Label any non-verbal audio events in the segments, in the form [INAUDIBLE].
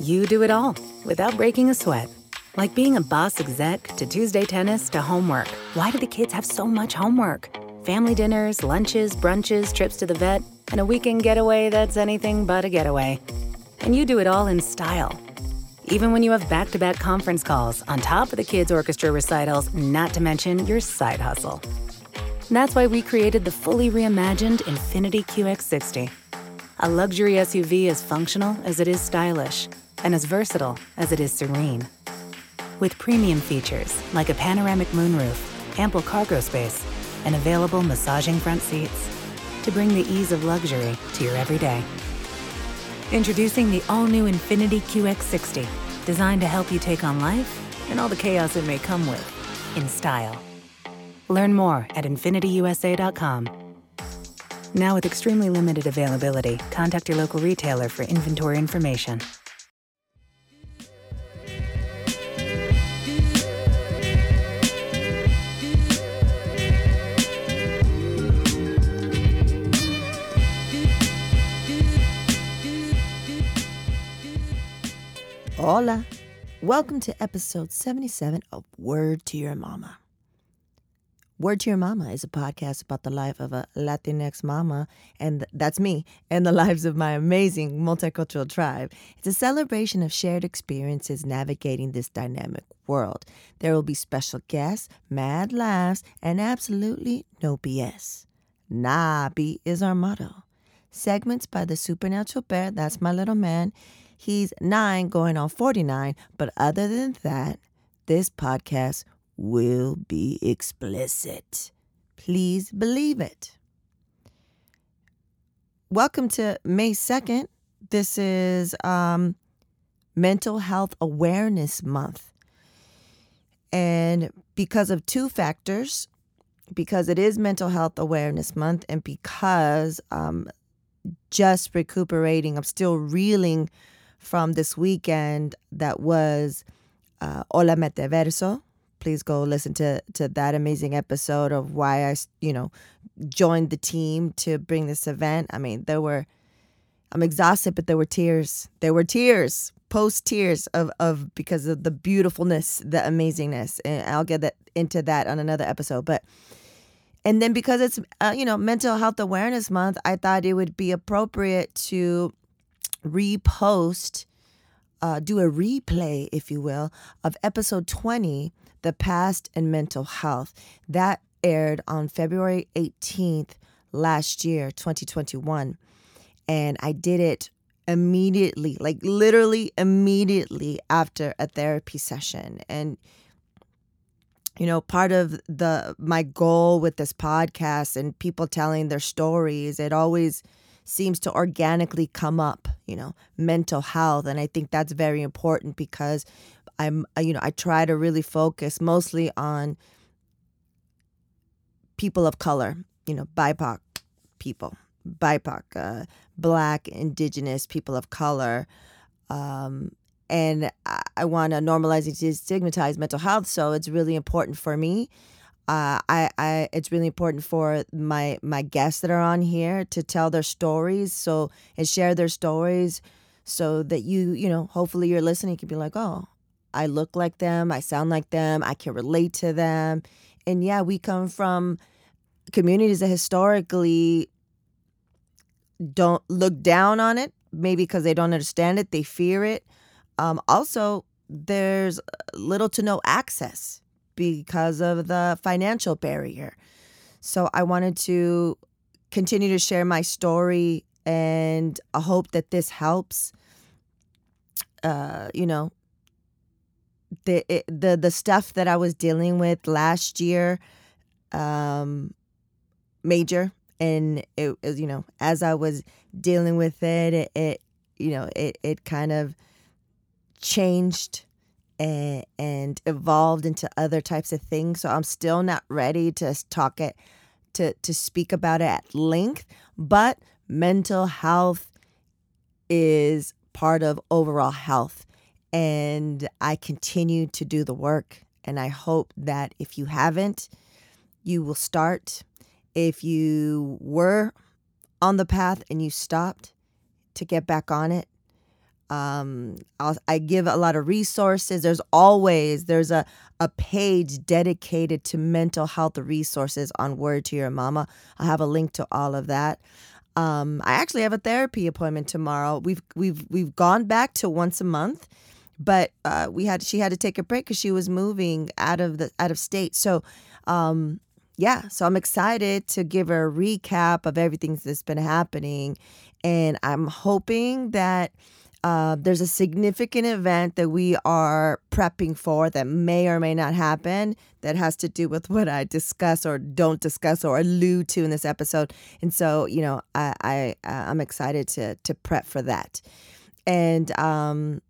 You do it all without breaking a sweat. Like being a boss exec to Tuesday tennis to homework. Why do the kids have so much homework? Family dinners, lunches, brunches, trips to the vet, and a weekend getaway that's anything but a getaway. And you do it all in style. Even when you have back to back conference calls on top of the kids' orchestra recitals, not to mention your side hustle. That's why we created the fully reimagined Infiniti QX60 a luxury SUV as functional as it is stylish and as versatile as it is serene. With premium features like a panoramic moonroof, ample cargo space, and available massaging front seats to bring the ease of luxury to your everyday. Introducing the all new Infiniti QX60, designed to help you take on life and all the chaos it may come with in style. Learn more at InfinitiUSA.com. Now, with extremely limited availability, contact your local retailer for inventory information. Hola. Welcome to episode 77 of Word to Your Mama. Word to Your Mama is a podcast about the life of a Latinx mama, and that's me, and the [LAUGHS] lives of my amazing multicultural tribe. It's a celebration of shared experiences navigating this dynamic world. There will be special guests, mad laughs, and absolutely no BS. Nah, Nabi is our motto. Segments by the Supernatural Bear, that's my little man. He's nine, going on 49, but other than that, this podcast will be explicit. Please believe it. Welcome to May 2nd. This is um, Mental Health Awareness Month. And because of two factors, because it is Mental Health Awareness Month, and because um, just recuperating, I'm still reeling from this weekend that was uh, Hola Metaverso, please go listen to to that amazing episode of why I, you know, joined the team to bring this event. I mean, there were I'm exhausted, but there were tears. There were tears, post tears of of because of the beautifulness, the amazingness, and I'll get that into that on another episode. But and then because it's uh, you know Mental Health Awareness Month, I thought it would be appropriate to repost, uh, do a replay, if you will, of episode 20 the Past and Mental Health. That aired on February 18th last year, 2021. And I did it immediately, like literally immediately after a therapy session. And you know, part of the my goal with this podcast and people telling their stories, it always seems to organically come up, you know, mental health. And I think that's very important because I'm you know I try to really focus mostly on people of color, you know, BIPOC people, BIPOC, uh, Black, Indigenous people of color, um, and I, I want to normalize and destigmatize mental health. So it's really important for me. Uh, I, I, it's really important for my my guests that are on here to tell their stories, so and share their stories, so that you, you know, hopefully you're listening, can be like, oh, I look like them, I sound like them, I can relate to them. And yeah, we come from communities that historically don't look down on it, maybe because they don't understand it, they fear it. Um, also, there's little to no access because of the financial barrier. So I wanted to continue to share my story and I hope that this helps. Uh, you know, the it, the the stuff that I was dealing with last year, um, major, and it, you know as I was dealing with it, it, it you know it it kind of changed and, and evolved into other types of things. So I'm still not ready to talk it to to speak about it at length, but mental health is part of overall health and I continue to do the work. And I hope that if you haven't, you will start. If you were on the path and you stopped, to get back on it. Um, I give a lot of resources. There's always there's a a page dedicated to mental health resources on Word to Your Mama. I'll have a link to all of that. Um, I actually have a therapy appointment tomorrow. We've we've we've gone back to once a month, but uh, we had she had to take a break because she was moving out of the out of state. So, um, yeah, so I'm excited to give her a recap of everything that's been happening, and I'm hoping that uh, there's a significant event that we are prepping for that may or may not happen that has to do with what I discuss or don't discuss or allude to in this episode. And so, you know, I, I I'm excited to to prep for that. And um,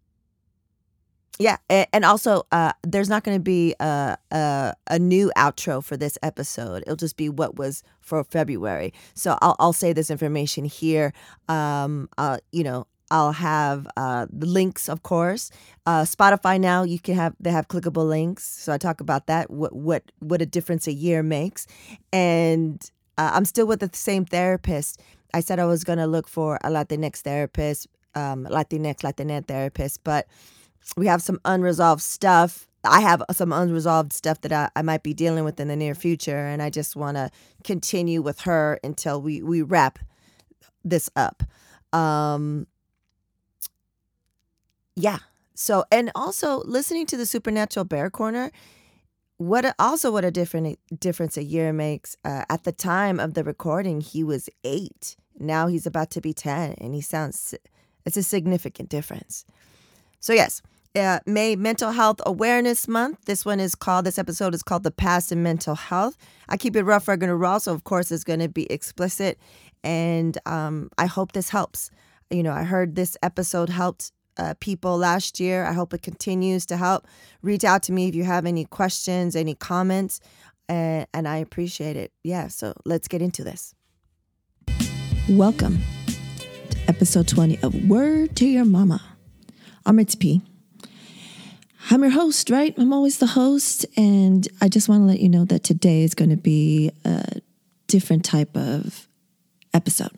yeah, and also uh, there's not going to be a, a, a new outro for this episode. It'll just be what was for February. So I'll I'll say this information here. Um, uh, you know, I'll have uh, the links, of course. Uh, Spotify now you can have they have clickable links, so I talk about that. What what what a difference a year makes, and uh, I'm still with the same therapist. I said I was gonna look for a Latinx therapist, um, Latinx Latinx therapist, but we have some unresolved stuff. I have some unresolved stuff that I, I might be dealing with in the near future, and I just want to continue with her until we we wrap this up. Um, yeah. So, and also listening to the Supernatural Bear Corner, what a, also what a different difference a year makes. Uh, at the time of the recording, he was eight. Now he's about to be ten, and he sounds. It's a significant difference. So yes, uh, May Mental Health Awareness Month. This one is called. This episode is called "The Past in Mental Health." I keep it rough, rugged, and raw, so of course it's going to be explicit, and um, I hope this helps. You know, I heard this episode helped uh, people last year. I hope it continues to help. Reach out to me if you have any questions, any comments, and, and I appreciate it. Yeah, so let's get into this. Welcome to episode 20 of Word to Your Mama. I'm Ritz P. I'm your host, right? I'm always the host, and I just want to let you know that today is going to be a different type of episode.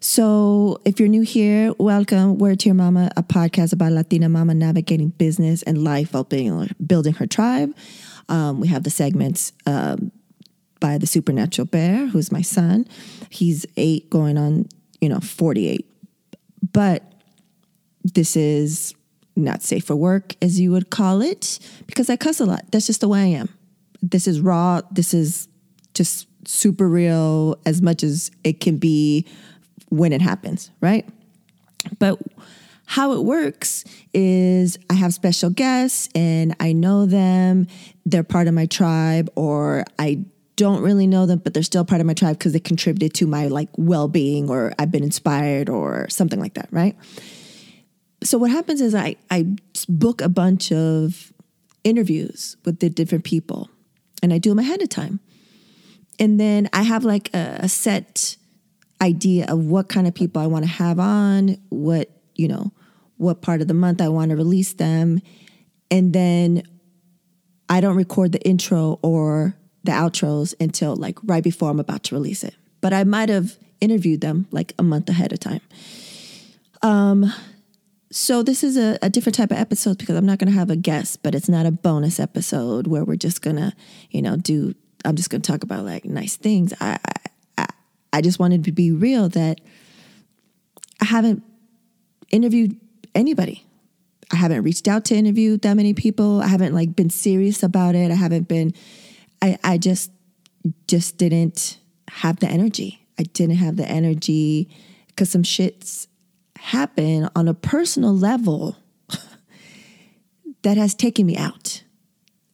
So, if you're new here, welcome. Word to Your Mama, a podcast about Latina mama navigating business and life while being, building her tribe. Um, we have the segments um, by the Supernatural Bear, who's my son. He's eight, going on, you know, 48. But this is not safe for work, as you would call it, because I cuss a lot. That's just the way I am. This is raw. This is just super real as much as it can be when it happens, right? But how it works is I have special guests and I know them, they're part of my tribe, or I don't really know them, but they're still part of my tribe because they contributed to my like well-being or I've been inspired or something like that, right? So what happens is I I book a bunch of interviews with the different people and I do them ahead of time. And then I have like a, a set idea of what kind of people I want to have on, what, you know, what part of the month I want to release them. And then I don't record the intro or the outros until like right before I'm about to release it. But I might have interviewed them like a month ahead of time. Um, so this is a, a different type of episode because I'm not going to have a guest, but it's not a bonus episode where we're just gonna, you know, do. I'm just going to talk about like nice things. I, I I just wanted to be real that I haven't interviewed anybody. I haven't reached out to interview that many people. I haven't like been serious about it. I haven't been I I just just didn't have the energy. I didn't have the energy cuz some shits happen on a personal level [LAUGHS] that has taken me out.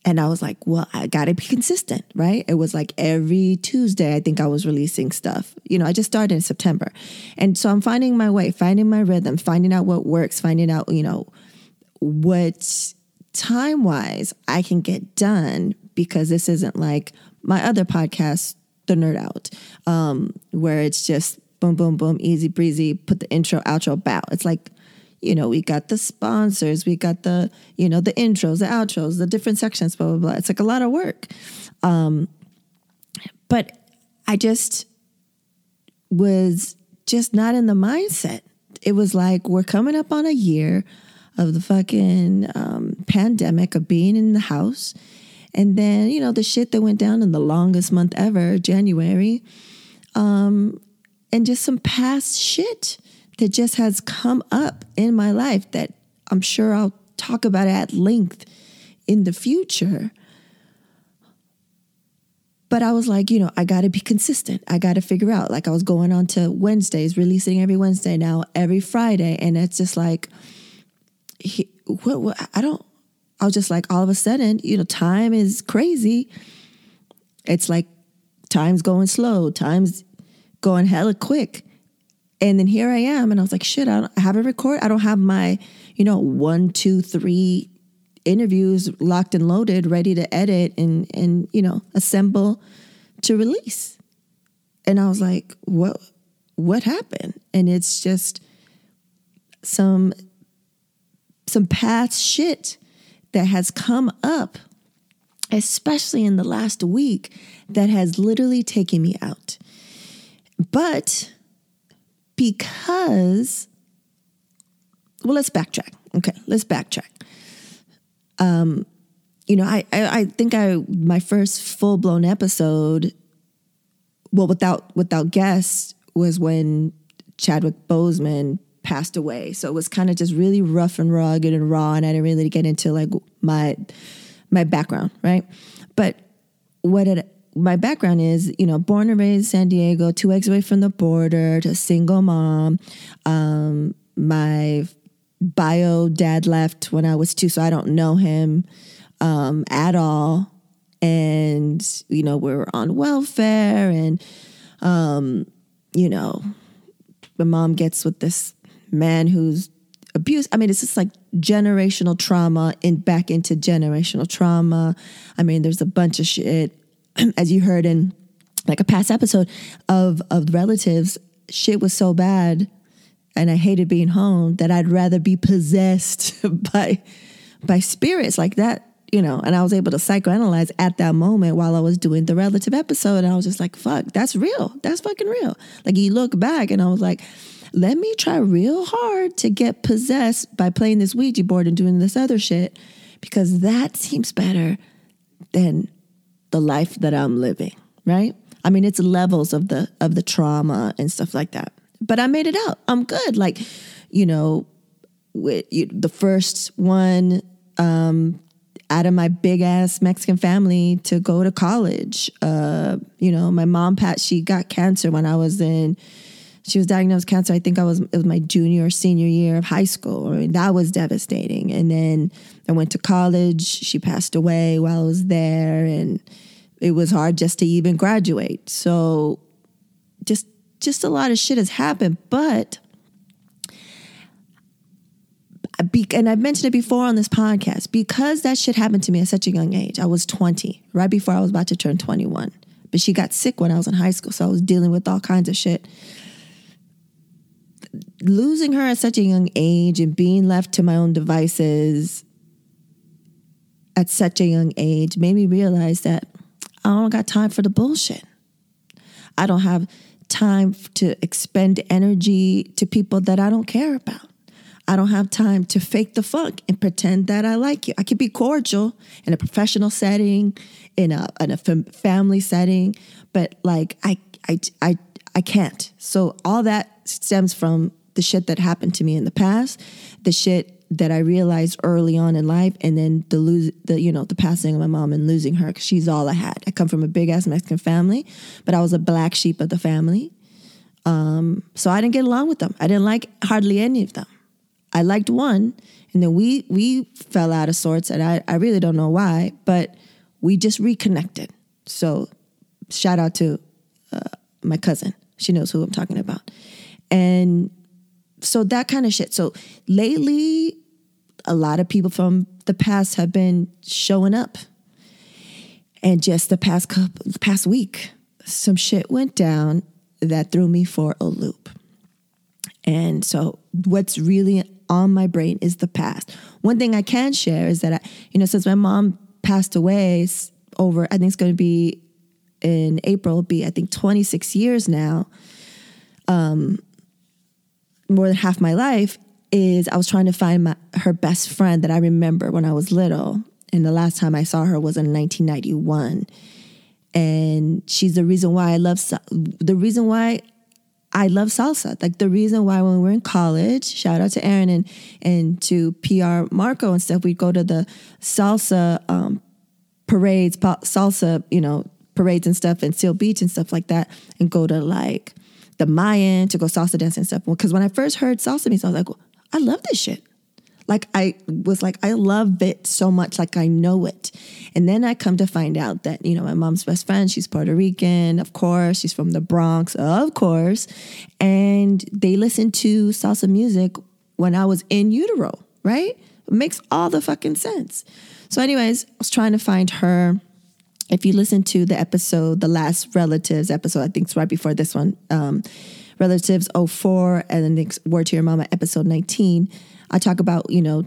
And I was like, well, I got to be consistent, right? It was like every Tuesday, I think I was releasing stuff. You know, I just started in September. And so I'm finding my way, finding my rhythm, finding out what works, finding out, you know, what time wise I can get done because this isn't like my other podcast, The Nerd Out, um, where it's just boom, boom, boom, easy breezy, put the intro, outro, bow. It's like, you know, we got the sponsors, we got the, you know, the intros, the outros, the different sections, blah, blah, blah. It's like a lot of work. Um, but I just was just not in the mindset. it was like we're coming up on a year of the fucking um, pandemic of being in the house. And then, you know, the shit that went down in the longest month ever, January, um, and just some past shit that just has come up in my life that I'm sure I'll talk about at length in the future. But I was like, you know, I got to be consistent. I got to figure out. Like, I was going on to Wednesdays, releasing every Wednesday now, every Friday. And it's just like, he, what, what, I don't, I was just like, all of a sudden, you know, time is crazy. It's like time's going slow, time's going hella quick. And then here I am, and I was like, shit, I, don't, I haven't recorded. I don't have my, you know, one, two, three interviews locked and loaded, ready to edit and and you know assemble to release. And I was like, what what happened? And it's just some some past shit that has come up, especially in the last week, that has literally taken me out. But because, well, let's backtrack. Okay, let's backtrack. Um, you know, I, I, I think I my first full blown episode, well, without without guests, was when Chadwick Boseman passed away. So it was kind of just really rough and rugged and raw, and I didn't really get into like my my background, right? But what it my background is, you know, born and raised San Diego, two eggs away from the border, to a single mom. Um, my bio dad left when I was two, so I don't know him um, at all. And, you know, we are on welfare and, um, you know, my mom gets with this man who's abused. I mean, it's just like generational trauma and back into generational trauma. I mean, there's a bunch of shit [CLEARS THROAT] as you heard in like a past episode of of relatives, shit was so bad and I hated being home that I'd rather be possessed [LAUGHS] by by spirits like that, you know, and I was able to psychoanalyze at that moment while I was doing the relative episode. And I was just like, fuck, that's real. That's fucking real. Like you look back and I was like, let me try real hard to get possessed by playing this Ouija board and doing this other shit because that seems better than the life that I'm living, right? I mean, it's levels of the of the trauma and stuff like that. But I made it out. I'm good. Like, you know, with you, the first one um, out of my big ass Mexican family to go to college. Uh, you know, my mom, Pat, she got cancer when I was in. She was diagnosed cancer. I think I was it was my junior or senior year of high school. I mean, that was devastating. And then I went to college. She passed away while I was there, and it was hard just to even graduate. So just just a lot of shit has happened, but and I've mentioned it before on this podcast because that shit happened to me at such a young age. I was 20, right before I was about to turn 21. But she got sick when I was in high school, so I was dealing with all kinds of shit. Losing her at such a young age and being left to my own devices at such a young age made me realize that I don't got time for the bullshit. I don't have time to expend energy to people that I don't care about. I don't have time to fake the funk and pretend that I like you. I can be cordial in a professional setting, in a in a family setting, but like I I I I can't. So all that stems from the shit that happened to me in the past, the shit that I realized early on in life, and then the lose the you know the passing of my mom and losing her because she's all I had. I come from a big ass Mexican family, but I was a black sheep of the family, um, so I didn't get along with them. I didn't like hardly any of them. I liked one, and then we we fell out of sorts, and I I really don't know why, but we just reconnected. So shout out to uh, my cousin. She knows who I'm talking about, and so that kind of shit. So lately, a lot of people from the past have been showing up. And just the past couple, past week, some shit went down that threw me for a loop. And so what's really on my brain is the past. One thing I can share is that I, you know, since my mom passed away over, I think it's going to be in April, be I think 26 years now. Um, more than half my life is I was trying to find my, her best friend that I remember when I was little. And the last time I saw her was in 1991. And she's the reason why I love the reason why I love salsa. Like the reason why when we are in college, shout out to Aaron and and to PR Marco and stuff, we'd go to the salsa um, parades, salsa, you know, parades and stuff in Seal Beach and stuff like that, and go to like the Mayan to go salsa dance and stuff. Because when I first heard salsa music, I was like, well, I love this shit. Like I was like, I love it so much, like I know it. And then I come to find out that, you know, my mom's best friend, she's Puerto Rican, of course, she's from the Bronx, of course. And they listened to salsa music when I was in utero, right? It makes all the fucking sense. So, anyways, I was trying to find her. If you listen to the episode, the last relatives episode, I think it's right before this one, um, relatives 04 and then word to your mama episode 19 I talk about, you know,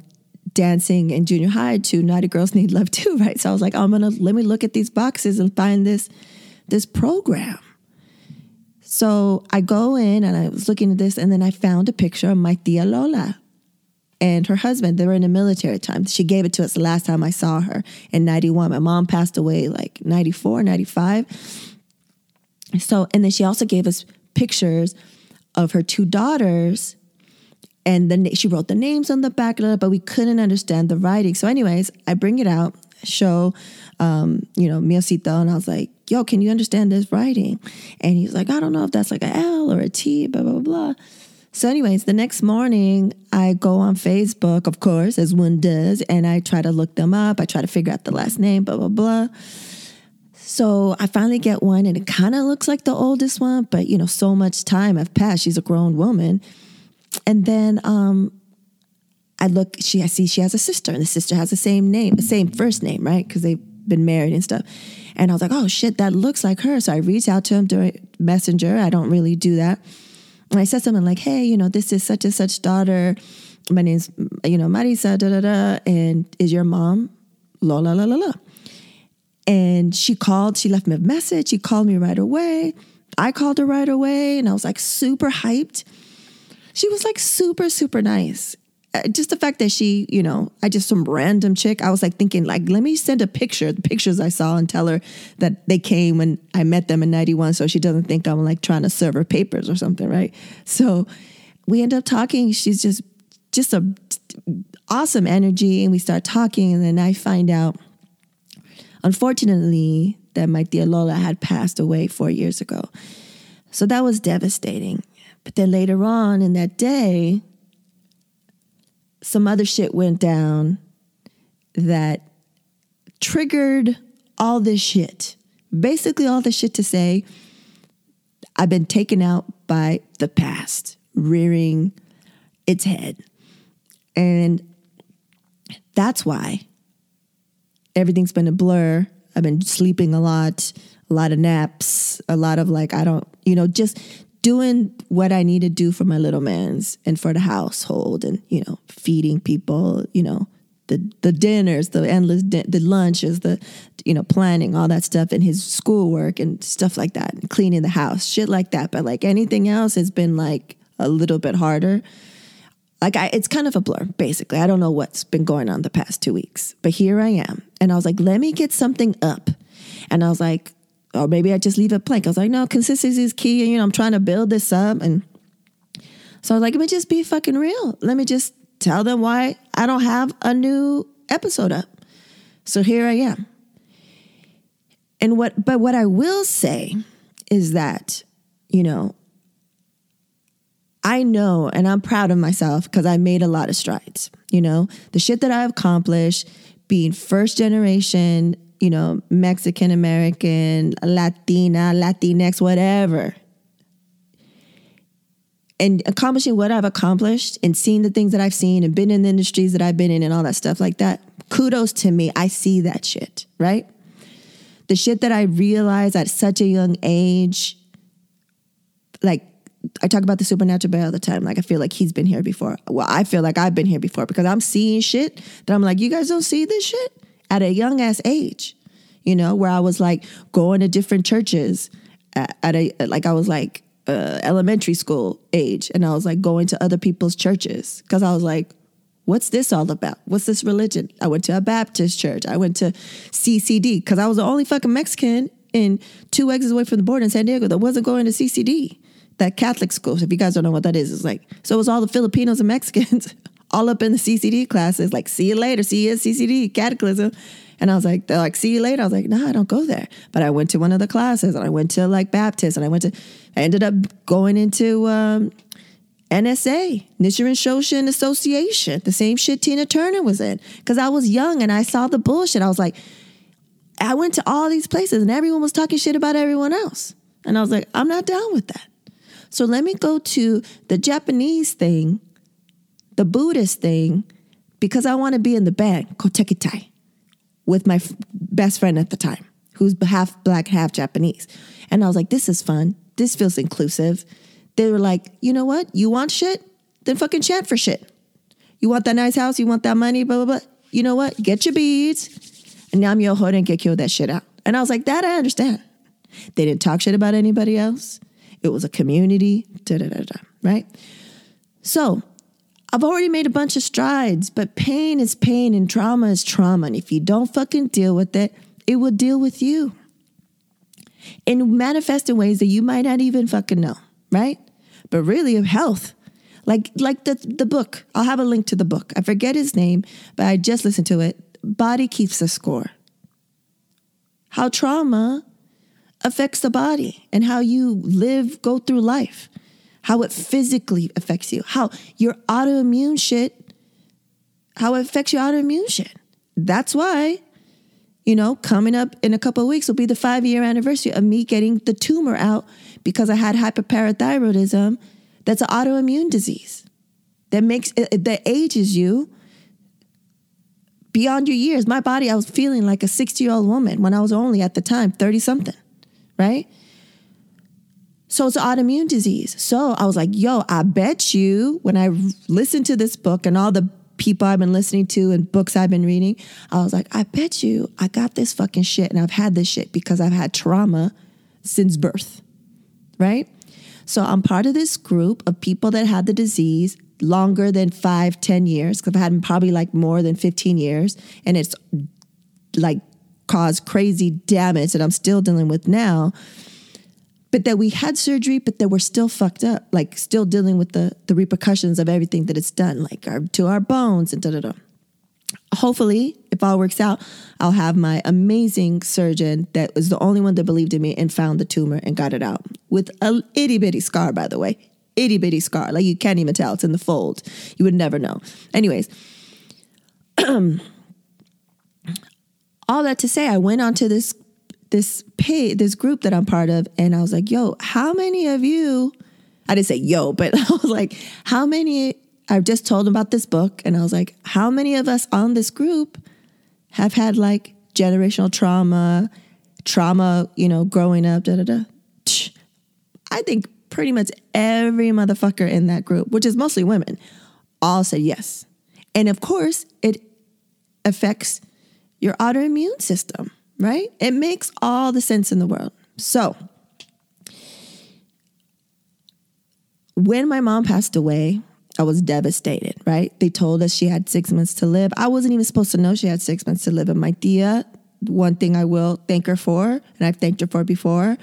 dancing in junior high to Naughty Girls Need Love too, [LAUGHS] right? So I was like, I'm gonna let me look at these boxes and find this this program. So I go in and I was looking at this, and then I found a picture of my tia Lola and her husband. They were in the military time. She gave it to us the last time I saw her in 91. My mom passed away like 94, 95. So, and then she also gave us pictures of her two daughters and then she wrote the names on the back of it, but we couldn't understand the writing. So, anyways, I bring it out, show, um, you know, Miocito, and I was like, "Yo, can you understand this writing?" And he's like, "I don't know if that's like a L or a T, blah blah blah." So, anyways, the next morning I go on Facebook, of course, as one does, and I try to look them up. I try to figure out the last name, blah blah blah. So I finally get one, and it kind of looks like the oldest one, but you know, so much time have passed. She's a grown woman and then um, I look, she I see she has a sister, and the sister has the same name, the same first name, right? Because they've been married and stuff. And I was like, oh shit, that looks like her. So I reach out to him during Messenger. I don't really do that. And I said something like, hey, you know, this is such and such daughter. My name's, you know, Marisa, da da da. And is your mom? La la la la la. And she called, she left me a message. She called me right away. I called her right away and I was like super hyped she was like super, super nice. Uh, just the fact that she, you know, I just some random chick. I was like thinking, like, let me send a picture, the pictures I saw, and tell her that they came when I met them in '91, so she doesn't think I'm like trying to serve her papers or something, right? So we end up talking. She's just, just a awesome energy, and we start talking, and then I find out, unfortunately, that my dear Lola had passed away four years ago. So that was devastating. But then later on in that day, some other shit went down that triggered all this shit. Basically, all the shit to say, I've been taken out by the past, rearing its head. And that's why everything's been a blur. I've been sleeping a lot, a lot of naps, a lot of like, I don't, you know, just doing what I need to do for my little man's and for the household and, you know, feeding people, you know, the the dinners, the endless the lunches, the you know planning all that stuff and his schoolwork and stuff like that, and cleaning the house, shit like that. But like anything else has been like a little bit harder. Like I, it's kind of a blur. Basically, I don't know what's been going on the past two weeks, but here I am, and I was like, let me get something up, and I was like, or maybe I just leave it blank. I was like, no, consistency is key. And, you know, I'm trying to build this up. And so I was like, let me just be fucking real. Let me just tell them why I don't have a new episode up. So here I am. And what, but what I will say is that, you know, I know and I'm proud of myself because I made a lot of strides. You know, the shit that I've accomplished, being first generation you know, Mexican American, Latina, Latinx, whatever. And accomplishing what I've accomplished and seeing the things that I've seen and been in the industries that I've been in and all that stuff like that, kudos to me. I see that shit, right? The shit that I realized at such a young age, like I talk about the supernatural bear all the time. Like I feel like he's been here before. Well, I feel like I've been here before because I'm seeing shit that I'm like, you guys don't see this shit at a young ass age, you know, where I was like going to different churches at, at a, like I was like, uh, elementary school age, and I was like going to other people's churches because I was like, what's this all about? What's this religion? I went to a Baptist church. I went to CCD because I was the only fucking Mexican in two exits away from the border in San Diego that wasn't going to CCD, that Catholic school. If you guys don't know what that is, it's like, so it was all the Filipinos and Mexicans [LAUGHS] all up in the CCD classes, like, see you later, see you at CCD, catechism. And I was like, they're like, see you later. I was like, no, nah, I don't go there. But I went to one of the classes and I went to like Baptist and I went to, I ended up going into um, NSA, Nichiren Shoshu Association, the same shit Tina Turner was in. Because I was young and I saw the bullshit. I was like, I went to all these places and everyone was talking shit about everyone else. And I was like, I'm not down with that. So let me go to the Japanese thing, the Buddhist thing, because I want to be in the band, Kotekitai with my f- best friend at the time, who's half black, half Japanese. And I was like, this is fun. This feels inclusive. They were like, you know what? You want shit? Then fucking chant for shit. You want that nice house? You want that money? Blah, blah, blah. You know what? Get your beads. And now I'm your hood and get killed that shit out. And I was like, that I understand. They didn't talk shit about anybody else. It was a community, da da da da, right? So I've already made a bunch of strides, but pain is pain and trauma is trauma. And if you don't fucking deal with it, it will deal with you and manifest in ways that you might not even fucking know, right? But really of health. Like like the the book. I'll have a link to the book. I forget his name, but I just listened to it. Body keeps a score. How trauma affects the body and how you live, go through life how it physically affects you, how your autoimmune shit, how it affects your autoimmune shit. That's why, you know, coming up in a couple of weeks will be the five year anniversary of me getting the tumor out because I had hyperparathyroidism. That's an autoimmune disease that makes that ages you beyond your years. My body, I was feeling like a 60 year old woman when I was only at the time 30 something, right? So it's autoimmune disease. So I was like, yo, I bet you when I listened to this book and all the people I've been listening to and books I've been reading, I was like, I bet you I got this fucking shit and I've had this shit because I've had trauma since birth. Right? So I'm part of this group of people that had the disease longer than five, ten years, because I've had probably like more than 15 years. And it's like caused crazy damage that I'm still dealing with now but that we had surgery, but that we're still fucked up, like still dealing with the the repercussions of everything that it's done, like our, to our bones and da da da. Hopefully, if all works out, I'll have my amazing surgeon that was the only one that believed in me and found the tumor and got it out with a itty bitty scar, by the way, itty bitty scar, like you can't even tell it's in the fold. You would never know. Anyways. [CLEARS THROAT] all that to say, I went onto this this pay this group that I'm part of, and I was like, "Yo, how many of you?" I didn't say "yo," but [LAUGHS] I was like, "How many?" I've just told them about this book, and I was like, "How many of us on this group have had like generational trauma, trauma, you know, growing up?" Da da da. I think pretty much every motherfucker in that group, which is mostly women, all said yes. And of course, it affects your autoimmune system right? It makes all the sense in the world. So, when my mom passed away, I was devastated, right? They told us she had six months to live. I wasn't even supposed to know she had six months to live. And my tia, one thing I will thank her for, and I've thanked her for before,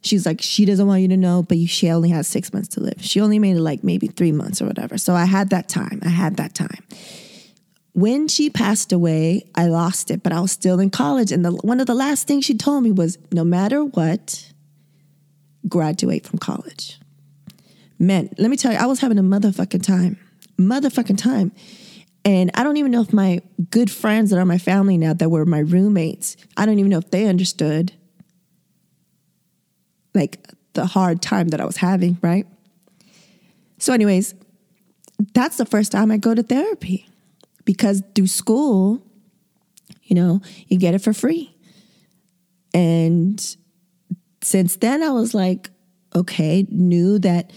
she's like, she doesn't want you to know, but she only has six months to live. She only made it like maybe three months or whatever. So I had that time. I had that time when she passed away, I lost it, but I was still in college. And the, one of the last things she told me was no matter what, graduate from college. Man, let me tell you, I was having a motherfucking time. Motherfucking time. And I don't even know if my good friends that are my family now, that were my roommates, I don't even know if they understood like the hard time that I was having, right? So, anyways, that's the first time I go to therapy because through school, you know, you get it for free. And since then, I was like, okay, knew that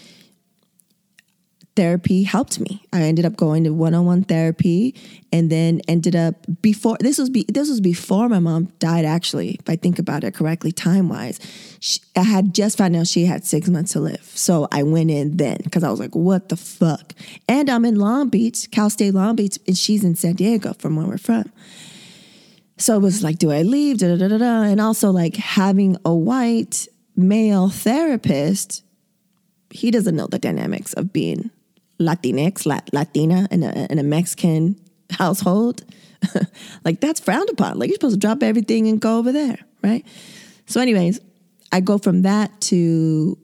therapy helped me. I ended up going to one-on-one therapy and then ended up before this was be, this was before my mom died actually if I think about it correctly time-wise. She, I had just found out she had 6 months to live. So I went in then cuz I was like what the fuck. And I'm in Long Beach, Cal State Long Beach and she's in San Diego from where we're from. So it was like do I leave da, da, da, da. and also like having a white male therapist he doesn't know the dynamics of being Latinx, Latina in a, in a Mexican household. [LAUGHS] like that's frowned upon. Like you're supposed to drop everything and go over there, right? So, anyways, I go from that to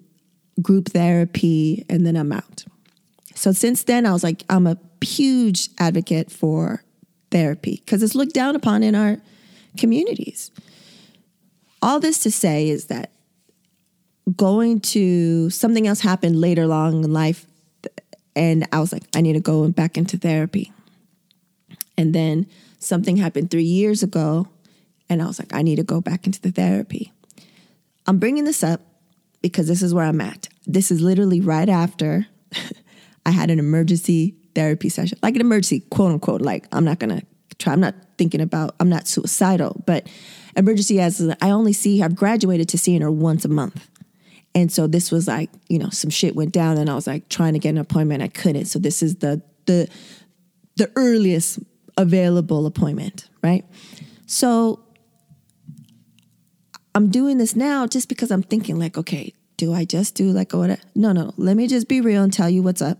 group therapy and then I'm out. So, since then, I was like, I'm a huge advocate for therapy because it's looked down upon in our communities. All this to say is that going to something else happened later along in life and I was like, I need to go back into therapy. And then something happened three years ago, and I was like, I need to go back into the therapy. I'm bringing this up because this is where I'm at. This is literally right after [LAUGHS] I had an emergency therapy session, like an emergency, quote unquote. Like, I'm not gonna try, I'm not thinking about, I'm not suicidal, but emergency as I only see, I've graduated to seeing her once a month. And so this was like, you know, some shit went down and I was like trying to get an appointment. I couldn't. So this is the the the earliest available appointment, right? So I'm doing this now just because I'm thinking like, okay, do I just do like what? No, no, let me just be real and tell you what's up.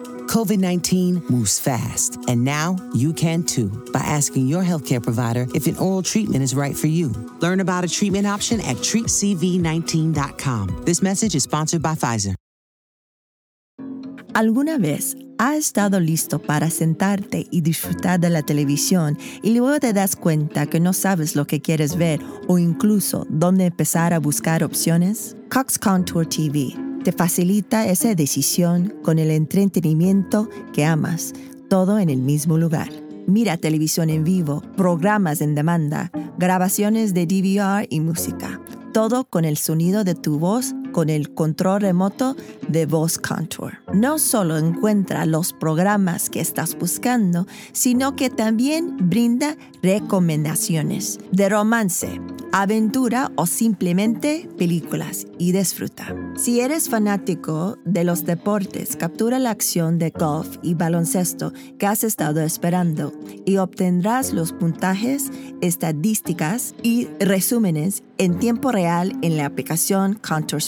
COVID 19 moves fast, and now you can too by asking your healthcare provider if an oral treatment is right for you. Learn about a treatment option at treatcv19.com. This message is sponsored by Pfizer. ¿Alguna vez ha estado listo para sentarte y disfrutar de la televisión y luego te das cuenta que no sabes lo que quieres ver o incluso dónde empezar a buscar opciones? Cox Contour TV te facilita esa decisión con el entretenimiento que amas, todo en el mismo lugar. Mira televisión en vivo, programas en demanda, grabaciones de DVR y música. Todo con el sonido de tu voz con el control remoto de Voice Contour. No solo encuentra los programas que estás buscando, sino que también brinda recomendaciones de romance, aventura o simplemente películas y disfruta. Si eres fanático de los deportes, captura la acción de golf y baloncesto que has estado esperando y obtendrás los puntajes, estadísticas y resúmenes en tiempo real en la aplicación Contour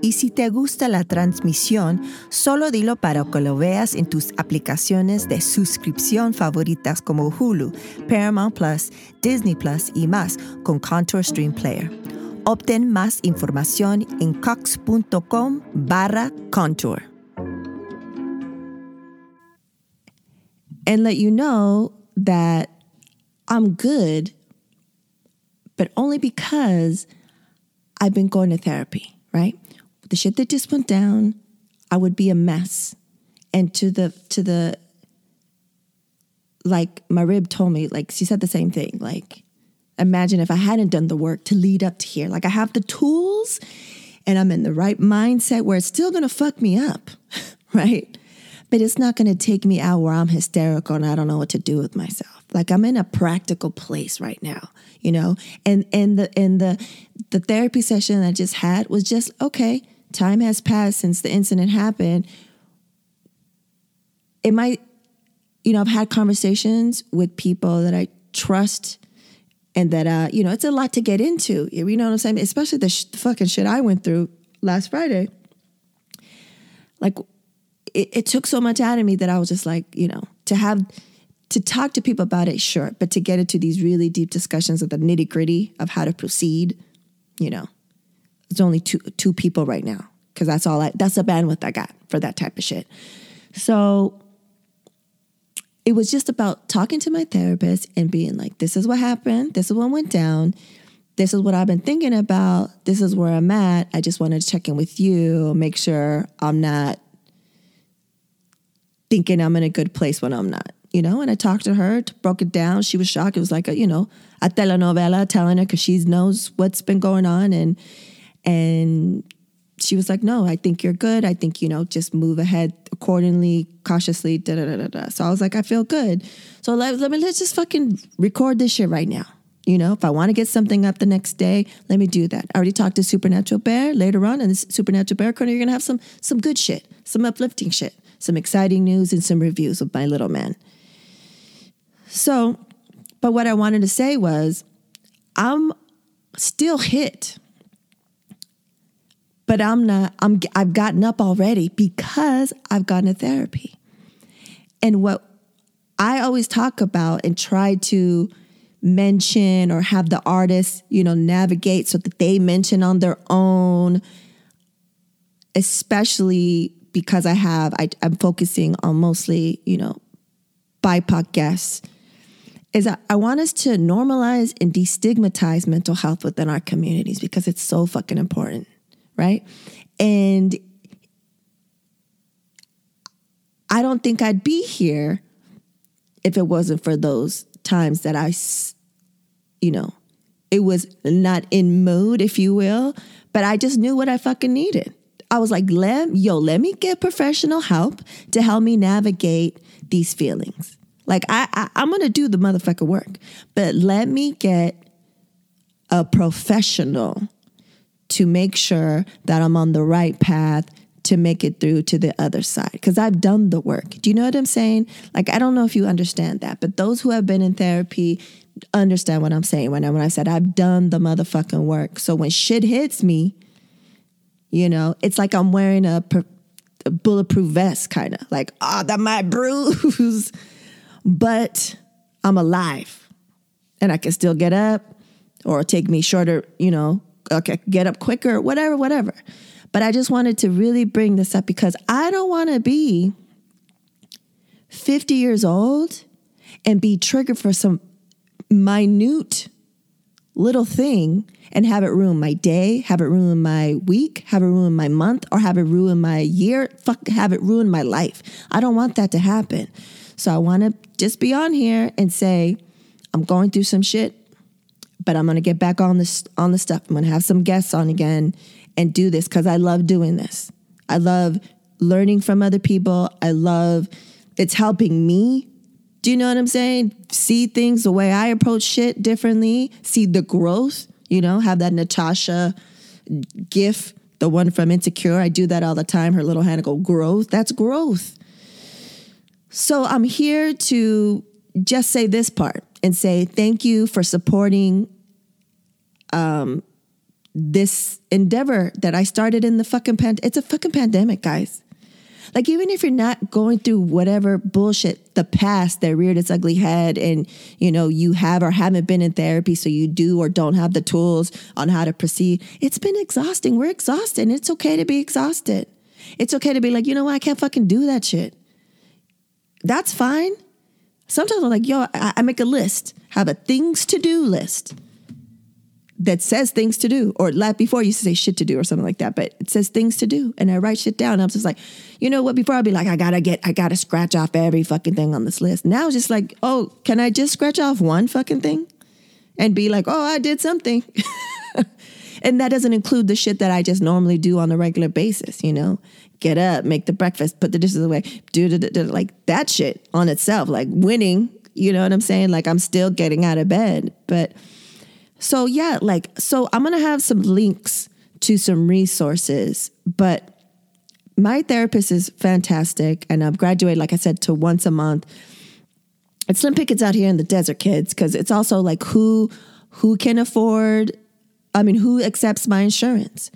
Y si te gusta la transmisión, solo dilo para que lo veas en tus aplicaciones de suscripción favoritas como Hulu, Paramount Plus, Disney Plus y más con Contour Stream Player. Obtén más información en cox.com barra contour. And let you know that I'm good, but only because I've been going to therapy, right? The shit that just went down, I would be a mess. And to the to the like my rib told me, like she said the same thing. Like, imagine if I hadn't done the work to lead up to here. Like I have the tools and I'm in the right mindset where it's still gonna fuck me up, [LAUGHS] right? But it's not gonna take me out where I'm hysterical and I don't know what to do with myself. Like I'm in a practical place right now, you know? And and the and the the therapy session I just had was just, okay, time has passed since the incident happened. It might you know, I've had conversations with people that I trust and that, uh, you know, it's a lot to get into. You know what I'm saying? Especially the, sh- the fucking shit I went through last Friday. Like, it, it took so much out of me that I was just like, you know, to have, to talk to people about it, sure, but to get into these really deep discussions of the nitty gritty of how to proceed, you know, it's only two two people right now because that's all I that's the bandwidth I got for that type of shit. So it was just about talking to my therapist and being like, this is what happened. This is what went down. This is what I've been thinking about. This is where I'm at. I just wanted to check in with you, make sure I'm not thinking I'm in a good place when I'm not, you know? And I talked to her, broke it down. She was shocked. It was like a, you know, a telenovela telling her because she knows what's been going on. And, and she was like, no, I think you're good. I think, you know, just move ahead accordingly, cautiously, da da da da da. So I was like, I feel good. So let, let me, let's just fucking record this shit right now. You know, if I want to get something up the next day, let me do that. I already talked to Supernatural Bear later on, and the Supernatural Bear corner, you're gonna have some some good shit, some uplifting shit, some exciting news, and some reviews of my little man. So, but what I wanted to say was, I'm still hit but I'm not, I'm, I've gotten up already because I've gone to therapy. And what I always talk about and try to mention or have the artists, you know, navigate so that they mention on their own, especially because I have, I, I'm focusing on mostly, you know, BIPOC guests, is that I want us to normalize and destigmatize mental health within our communities because it's so fucking important right? And I don't think I'd be here if it wasn't for those times that I, you know, it was not in mode, if you will, but I just knew what I fucking needed. I was like, let, yo, let me get professional help to help me navigate these feelings. Like I, I I'm gonna do the motherfucker work, but let me get a professional to make sure that I'm on the right path to make it through to the other side because I've done the work. Do you know what I'm saying? Like, I don't know if you understand that, but those who have been in therapy understand what I'm saying when I, when I said I've done the motherfucking work. So when shit hits me, you know, it's like I'm wearing a, a bulletproof vest, kind of like, oh, that might bruise, [LAUGHS] but I'm alive and I can still get up or take me shorter, you know, okay, get up quicker, whatever, whatever. But I just wanted to really bring this up because I don't want to be 50 years old and be triggered for some minute little thing and have it ruin my day, have it ruin my week, have it ruin my month, or have it ruin my year, fuck, have it ruin my life. I don't want that to happen. So I want to just be on here and say, I'm going through some shit but I'm going to get back on this on the stuff. I'm going to have some guests on again and do this cuz I love doing this. I love learning from other people. I love it's helping me. Do you know what I'm saying? See things the way I approach shit differently, see the growth, you know, have that Natasha gif, the one from Insecure. I do that all the time. Her little hand go growth. That's growth. So I'm here to just say this part and say thank you for supporting um, this endeavor that I started in the fucking pand. It's a fucking pandemic, guys. Like even if you're not going through whatever bullshit, the past that reared its ugly head, and you know you have or haven't been in therapy, so you do or don't have the tools on how to proceed. It's been exhausting. We're exhausted. It's okay to be exhausted. It's okay to be like, you know what, I can't fucking do that shit. That's fine. Sometimes I'm like, yo, I, I make a list, have a things to do list that says things to do, or like before I used to say shit to do or something like that, but it says things to do. And I write shit down. I'm just like, you know what? Before I'd be like, I gotta get, I gotta scratch off every fucking thing on this list. Now it's just like, oh, can I just scratch off one fucking thing and be like, oh, I did something? [LAUGHS] and that doesn't include the shit that I just normally do on a regular basis, you know? Get up, make the breakfast, put the dishes away, do, do, do, like that shit on itself, like winning, you know what I'm saying? Like I'm still getting out of bed, but so, yeah, like, so I'm going to have some links to some resources, but my therapist is fantastic. And I've graduated, like I said, to once a month. It's slim pickets out here in the desert, kids, because it's also like who who can afford, I mean, who accepts my insurance.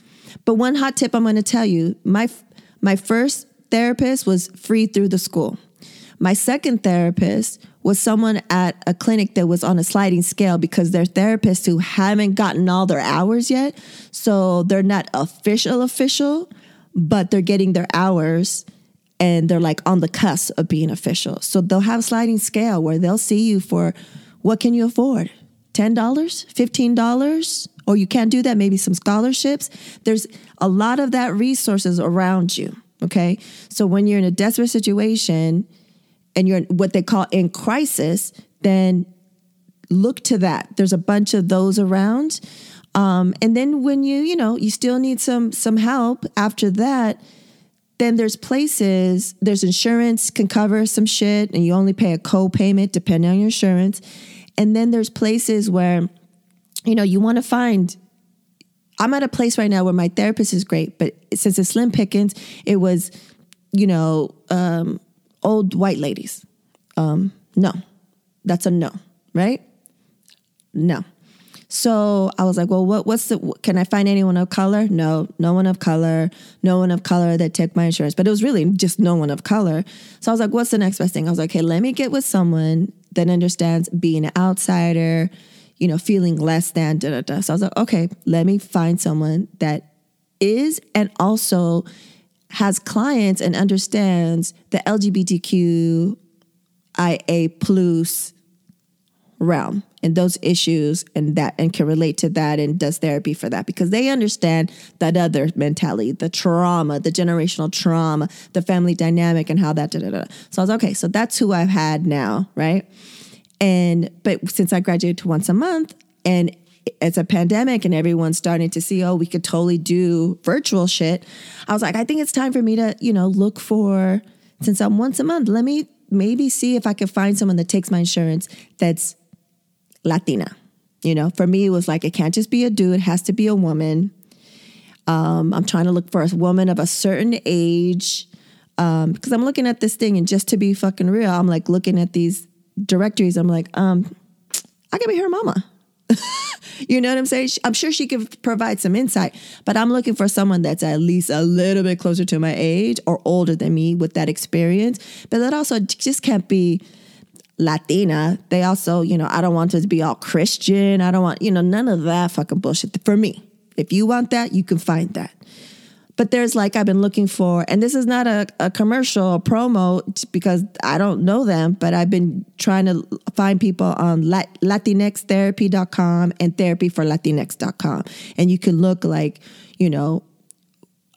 But one hot tip I'm going to tell you, my my first therapist was free through the school. My second therapist was someone at a clinic that was on a sliding scale because they're therapists who haven't gotten all their hours yet. So they're not official, official, but they're getting their hours and they're like on the cusp of being official. So they'll have a sliding scale where they'll see you for what can you afford? $10, $15, or you can't do that, maybe some scholarships. There's a lot of that resources around you. Okay. So when you're in a desperate situation and you're what they call in crisis, then look to that. There's a bunch of those around. Um, and then when you, you know, you still need some some help after that, then there's places, there's insurance can cover some shit and you only pay a co-payment depending on your insurance. And then there's places where, you know, you want to find I'm at a place right now where my therapist is great, but since it's Slim Pickens, it was, you know, um, old white ladies. Um, no, that's a no, right? No. So I was like, well, what, what's the, can I find anyone of color? No, no one of color, no one of color that took my insurance. But it was really just no one of color. So I was like, what's the next best thing? I was like, okay, let me get with someone that understands being an outsider, you know, feeling less than, da, da, da. So I was like, okay, let me find someone that is and also has clients and understands the LGBTQIA plus realm and those issues and that and can relate to that and does therapy for that because they understand that other mentality, the trauma, the generational trauma, the family dynamic and how that da, da, da. So I was okay, so that's who I've had now, right? And but since I graduated to once a month and it's a pandemic and everyone's starting to see, oh, we could totally do virtual shit. I was like, I think it's time for me to, you know, look for since I'm once a month, let me maybe see if I can find someone that takes my insurance that's Latina. You know, for me, it was like, it can't just be a dude, it has to be a woman. Um, I'm trying to look for a woman of a certain age. Um, because I'm looking at this thing and just to be fucking real, I'm like looking at these directories. I'm like, um, I could be her mama. [LAUGHS] you know what I'm saying? I'm sure she could provide some insight, but I'm looking for someone that's at least a little bit closer to my age or older than me with that experience. But that also just can't be Latina. They also, you know, I don't want to be all Christian. I don't want, you know, none of that fucking bullshit for me. If you want that, you can find that. But there's like, I've been looking for, and this is not a, a commercial or promo because I don't know them, but I've been trying to find people on Lat- latinxtherapy.com and therapyforlatinx.com. And you can look like, you know,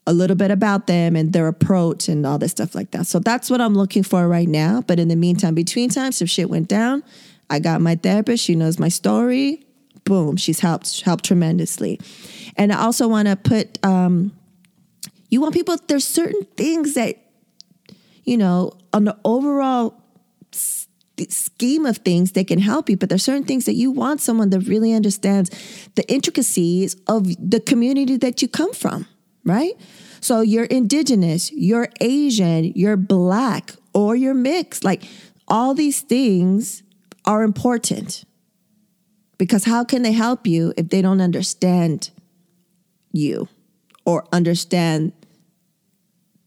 a little bit about them and their approach and all this stuff like that. So that's what I'm looking for right now. But in the meantime, between times, if shit went down, I got my therapist. She knows my story. Boom, she's helped helped tremendously. And I also want to put um, you want people. There's certain things that you know on the overall scheme of things they can help you but there's certain things that you want someone that really understands the intricacies of the community that you come from right? So you're indigenous, you're Asian, you're black, or you're mixed. Like all these things are important because how can they help you if they don't understand you or understand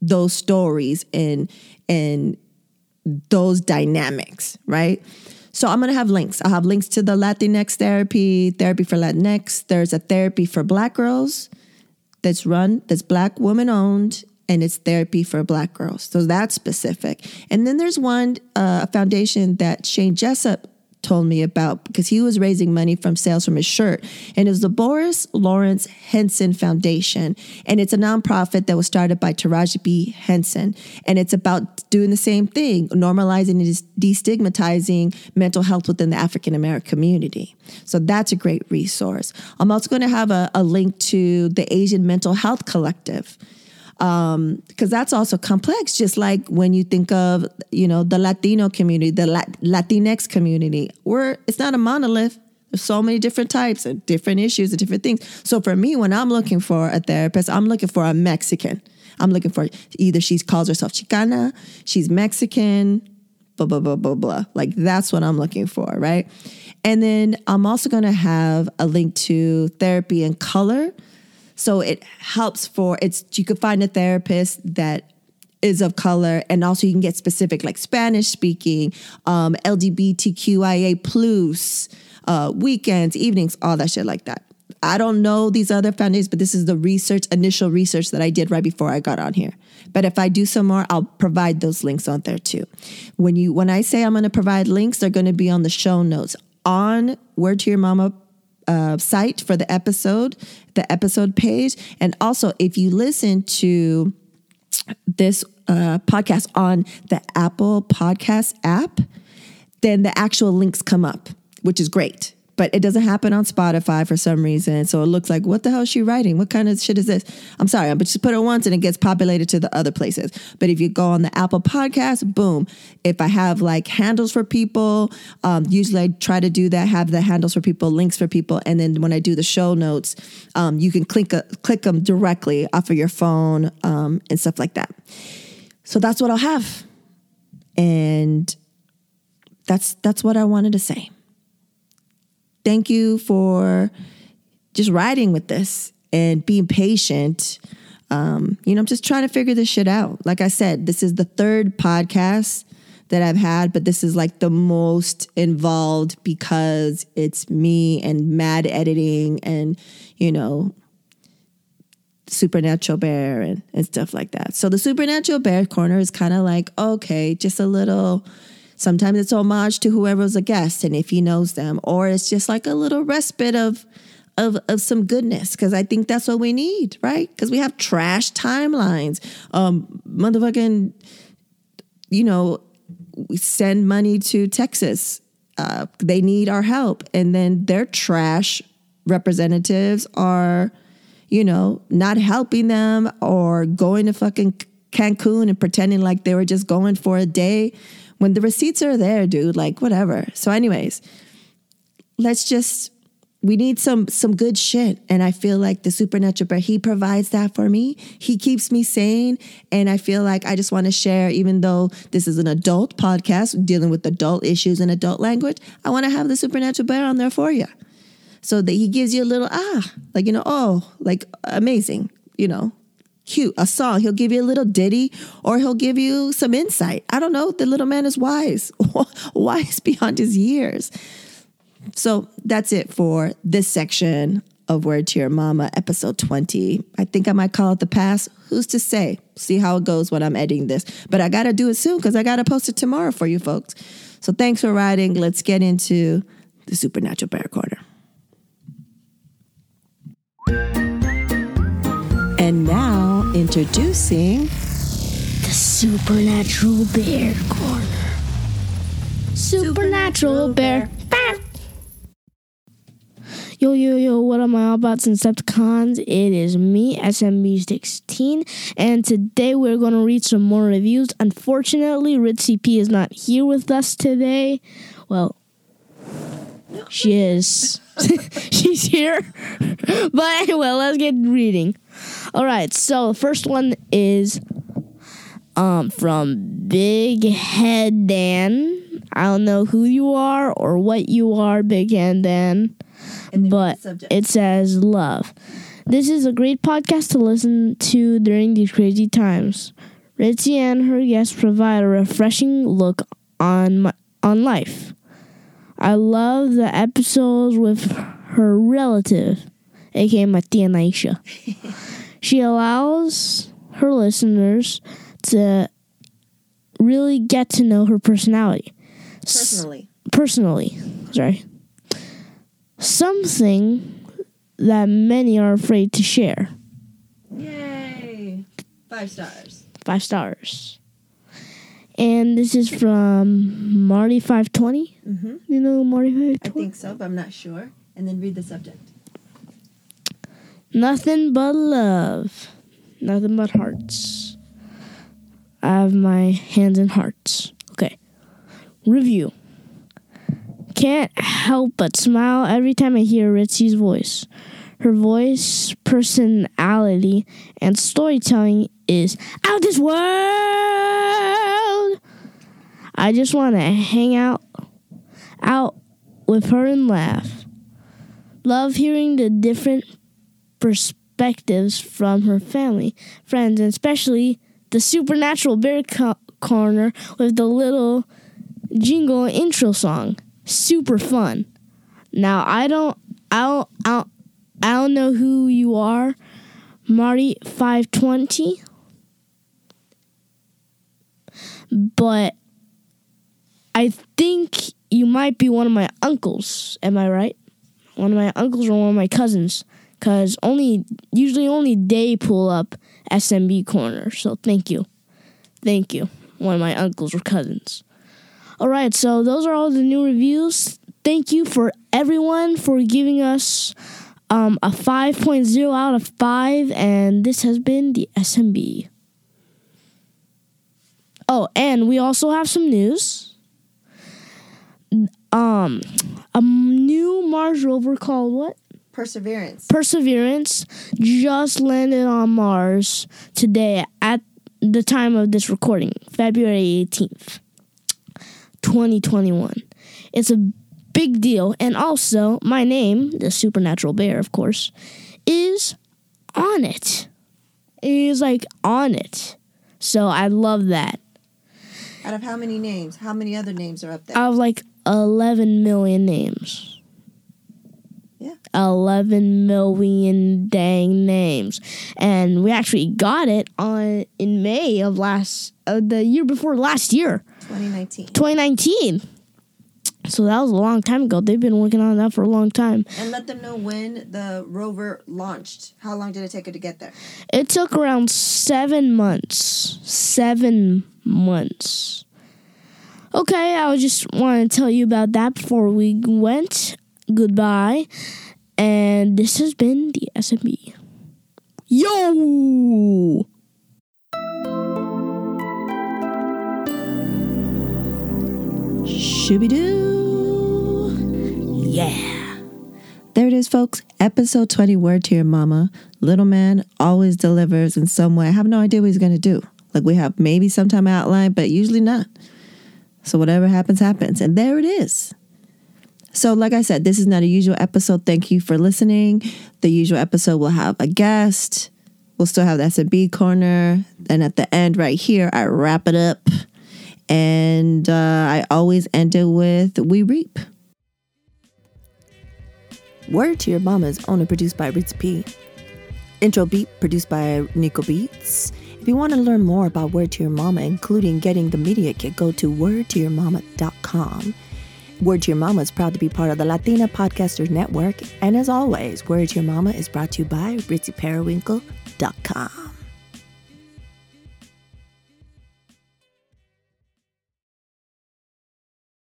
those stories and and those dynamics, right? So I'm gonna have links. I'll have links to the Latinx therapy, therapy for Latinx. There's a therapy for Black girls that's run, that's Black woman owned, and it's therapy for Black girls. So that's specific. And then there's one uh, foundation that Shane Jessup told me about because he was raising money from sales from his shirt. And it's the Boris Lawrence Henson Foundation. And it's a nonprofit that was started by Taraji P. Henson. And it's about doing the same thing, normalizing and destigmatizing mental health within the African American community. So that's a great resource. I'm also going to have a, a link to the Asian Mental Health Collective um because that's also complex just like when you think of you know the latino community the Lat- latinx community. Where it's not a monolith. There's so many different types and different issues and different things. So for me when i'm looking for a therapist i'm looking for a mexican. I'm looking for either she calls herself chicana she's mexican blah blah blah blah blah. Like that's what i'm looking for right? And then i'm also going to have a link to therapy in color so it helps for it's you could find a therapist that is of color and also you can get specific like Spanish speaking, um, LGBTQIA plus, uh, weekends, evenings, all that shit like that. I don't know these other foundations, but this is the research, initial research that I did right before I got on here. But if I do some more, I'll provide those links on there too. When you when I say I'm going to provide links, they're going to be on the show notes on Word to Your Mama uh, site for the episode, the episode page, and also if you listen to this uh, podcast on the Apple Podcast app, then the actual links come up, which is great but it doesn't happen on Spotify for some reason. So it looks like, what the hell is she writing? What kind of shit is this? I'm sorry, but just put it once and it gets populated to the other places. But if you go on the Apple podcast, boom. If I have like handles for people, um, usually I try to do that, have the handles for people, links for people. And then when I do the show notes, um, you can click, click them directly off of your phone um, and stuff like that. So that's what I'll have. And that's that's what I wanted to say thank you for just riding with this and being patient. Um, you know, I'm just trying to figure this shit out. Like I said, this is the third podcast that I've had, but this is like the most involved because it's me and mad editing and, you know, Supernatural Bear and, and stuff like that. So the Supernatural Bear corner is kind of like, okay, just a little Sometimes it's homage to whoever's a guest and if he knows them, or it's just like a little respite of of of some goodness because I think that's what we need, right? Because we have trash timelines, um, motherfucking, you know, we send money to Texas. Uh, they need our help, and then their trash representatives are, you know, not helping them or going to fucking Cancun and pretending like they were just going for a day when the receipts are there, dude, like whatever. So, anyways, let's just we need some some good shit. And i feel like the supernatural bear he provides that for me. He keeps me sane. And i feel like i just want to share even though this is an adult podcast dealing with adult issues and adult language i want to have the supernatural bear on there for you so that he gives you a little ah like you know oh like amazing you know cute, a song. He'll give you a little ditty or he'll give you some insight. I don't know. The little man is wise, [LAUGHS] wise beyond his years. So that's it for this section of Word to Your Mama, episode 20. I think I might call it the past. Who's to say? See how it goes when I'm editing this. But I got to do it soon because I got to post it tomorrow for you folks. So thanks for riding. Let's get into the Supernatural Bear Corner. And now, introducing the Supernatural Bear Corner. Supernatural Bear. Yo, yo, yo, what am I all about, Decepticons? It is me, SMB16, and today we're going to read some more reviews. Unfortunately, Ritzy P is not here with us today. Well, she is. [LAUGHS] She's here. But [LAUGHS] well, let's get reading. All right, so the first one is um from Big Head Dan. I don't know who you are or what you are, Big Head Dan, but it says love. This is a great podcast to listen to during these crazy times. Ritzy and her guests provide a refreshing look on my, on life. I love the episodes with her relative, aka my tia Naisha. [LAUGHS] she allows her listeners to really get to know her personality. Personally. S- personally, sorry. Something that many are afraid to share. Yay! Five stars. Five stars. And this is from Marty five twenty. Mm-hmm. You know Marty five I think so, but I'm not sure. And then read the subject. Nothing but love, nothing but hearts. I have my hands in hearts. Okay. Review. Can't help but smile every time I hear Ritzy's voice. Her voice, personality, and storytelling is out of this world. I just want to hang out out with her and laugh. Love hearing the different perspectives from her family, friends, and especially the supernatural bear co- corner with the little jingle intro song. Super fun. Now I don't, I don't, I don't, I don't know who you are, Marty five twenty, but I think you might be one of my uncles. Am I right? One of my uncles or one of my cousins, because only usually only they pull up SMB corner. So thank you, thank you, one of my uncles or cousins. All right, so those are all the new reviews. Thank you for everyone for giving us um, a 5.0 out of 5, and this has been the SMB. Oh, and we also have some news. Um, a new Mars rover called what? Perseverance. Perseverance just landed on Mars today at the time of this recording, February 18th, 2021. It's a big deal. And also, my name, the Supernatural Bear, of course, is on it. It is like on it. So I love that. Out of how many names? How many other names are up there? I have like 11 million names. Yeah. 11 million dang names. And we actually got it on in May of last uh, the year before last year, 2019. 2019. So that was a long time ago. They've been working on that for a long time. And let them know when the rover launched. How long did it take it to get there? It took around 7 months. 7 months. Okay, I just want to tell you about that before we went. Goodbye. And this has been the SMB. Yo! Shooby doo. Yeah. There it is, folks. Episode 20 Word to Your Mama. Little man always delivers in some way. I have no idea what he's going to do. Like, we have maybe sometime outline, but usually not. So, whatever happens, happens. And there it is. So, like I said, this is not a usual episode. Thank you for listening. The usual episode will have a guest. We'll still have the SMB corner. And at the end, right here, I wrap it up. And uh, I always end it with We Reap. Word to Your Mama is owned and produced by Ritz P. Intro beat produced by Nico Beats. If you want to learn more about Word to Your Mama, including getting the media kit, go to wordtoyourmama.com. Word to Your Mama is proud to be part of the Latina Podcasters Network. And as always, Word to Your Mama is brought to you by ritzyperiwinkle.com.